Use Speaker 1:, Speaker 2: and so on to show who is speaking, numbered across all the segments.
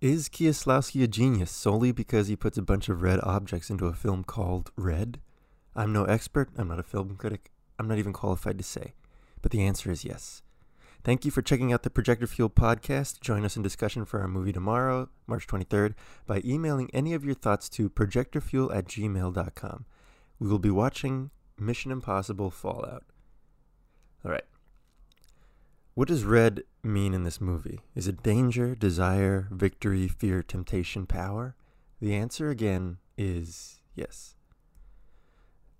Speaker 1: Is Kieslowski a genius solely because he puts a bunch of red objects into a film called Red? I'm no expert, I'm not a film critic, I'm not even qualified to say, but the answer is yes. Thank you for checking out the Projector Fuel podcast. Join us in discussion for our movie tomorrow, March 23rd, by emailing any of your thoughts to projectorfuel at gmail.com. We will be watching Mission Impossible Fallout. All right. What does red mean in this movie? Is it danger, desire, victory, fear, temptation, power? The answer again is yes.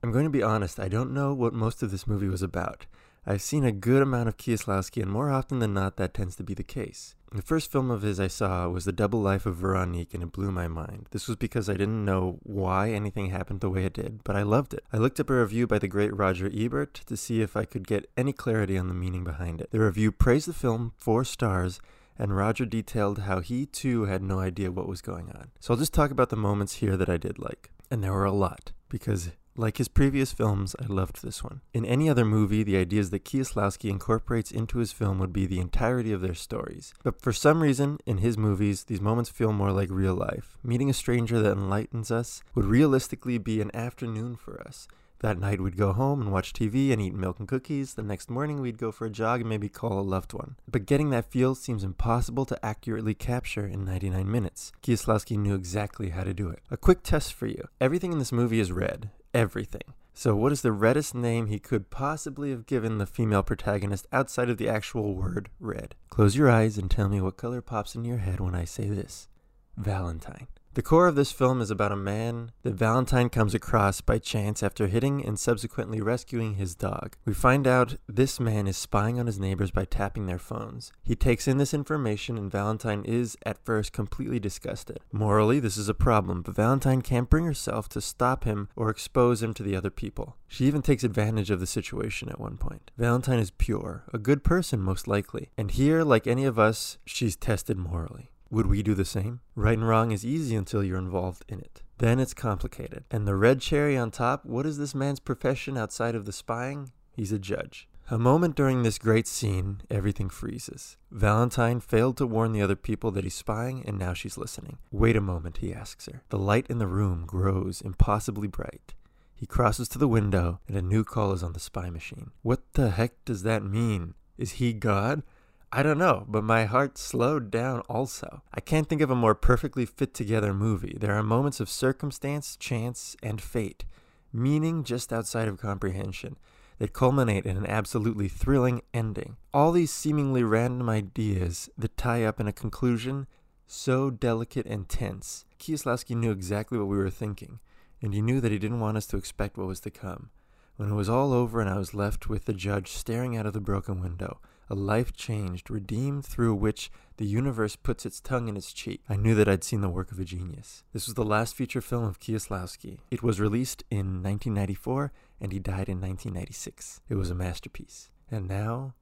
Speaker 1: I'm going to be honest, I don't know what most of this movie was about. I've seen a good amount of Kieslowski, and more often than not, that tends to be the case. The first film of his I saw was The Double Life of Veronique, and it blew my mind. This was because I didn't know why anything happened the way it did, but I loved it. I looked up a review by the great Roger Ebert to see if I could get any clarity on the meaning behind it. The review praised the film four stars, and Roger detailed how he too had no idea what was going on. So I'll just talk about the moments here that I did like. And there were a lot, because like his previous films, I loved this one. In any other movie, the ideas that Kieslowski incorporates into his film would be the entirety of their stories. But for some reason, in his movies, these moments feel more like real life. Meeting a stranger that enlightens us would realistically be an afternoon for us. That night we'd go home and watch TV and eat milk and cookies. The next morning we'd go for a jog and maybe call a loved one. But getting that feel seems impossible to accurately capture in 99 minutes. Kieslowski knew exactly how to do it. A quick test for you. Everything in this movie is red everything. So, what is the reddest name he could possibly have given the female protagonist outside of the actual word red? Close your eyes and tell me what color pops in your head when I say this Valentine. The core of this film is about a man that Valentine comes across by chance after hitting and subsequently rescuing his dog. We find out this man is spying on his neighbors by tapping their phones. He takes in this information and Valentine is at first completely disgusted. Morally, this is a problem, but Valentine can't bring herself to stop him or expose him to the other people. She even takes advantage of the situation at one point. Valentine is pure, a good person most likely, and here, like any of us, she's tested morally. Would we do the same? Right and wrong is easy until you're involved in it. Then it's complicated. And the red cherry on top, what is this man's profession outside of the spying? He's a judge. A moment during this great scene, everything freezes. Valentine failed to warn the other people that he's spying, and now she's listening. Wait a moment, he asks her. The light in the room grows impossibly bright. He crosses to the window, and a new call is on the spy machine. What the heck does that mean? Is he God? I don't know, but my heart slowed down also. I can't think of a more perfectly fit together movie. There are moments of circumstance, chance, and fate, meaning just outside of comprehension, that culminate in an absolutely thrilling ending. All these seemingly random ideas that tie up in a conclusion so delicate and tense. Kieslowski knew exactly what we were thinking, and he knew that he didn't want us to expect what was to come. When it was all over and I was left with the judge staring out of the broken window, a life changed, redeemed through which the universe puts its tongue in its cheek. I knew that I'd seen the work of a genius. This was the last feature film of Kieslowski. It was released in 1994 and he died in 1996. It was a masterpiece. And now,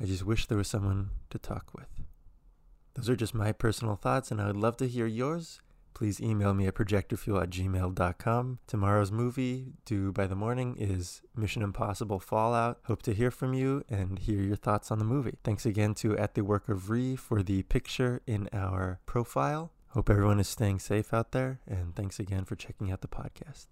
Speaker 1: I just wish there was someone to talk with. Those are just my personal thoughts, and I would love to hear yours please email me at projectorfuel at gmail.com. Tomorrow's movie, due by the morning, is Mission Impossible Fallout. Hope to hear from you and hear your thoughts on the movie. Thanks again to At the Work of Re for the picture in our profile. Hope everyone is staying safe out there, and thanks again for checking out the podcast.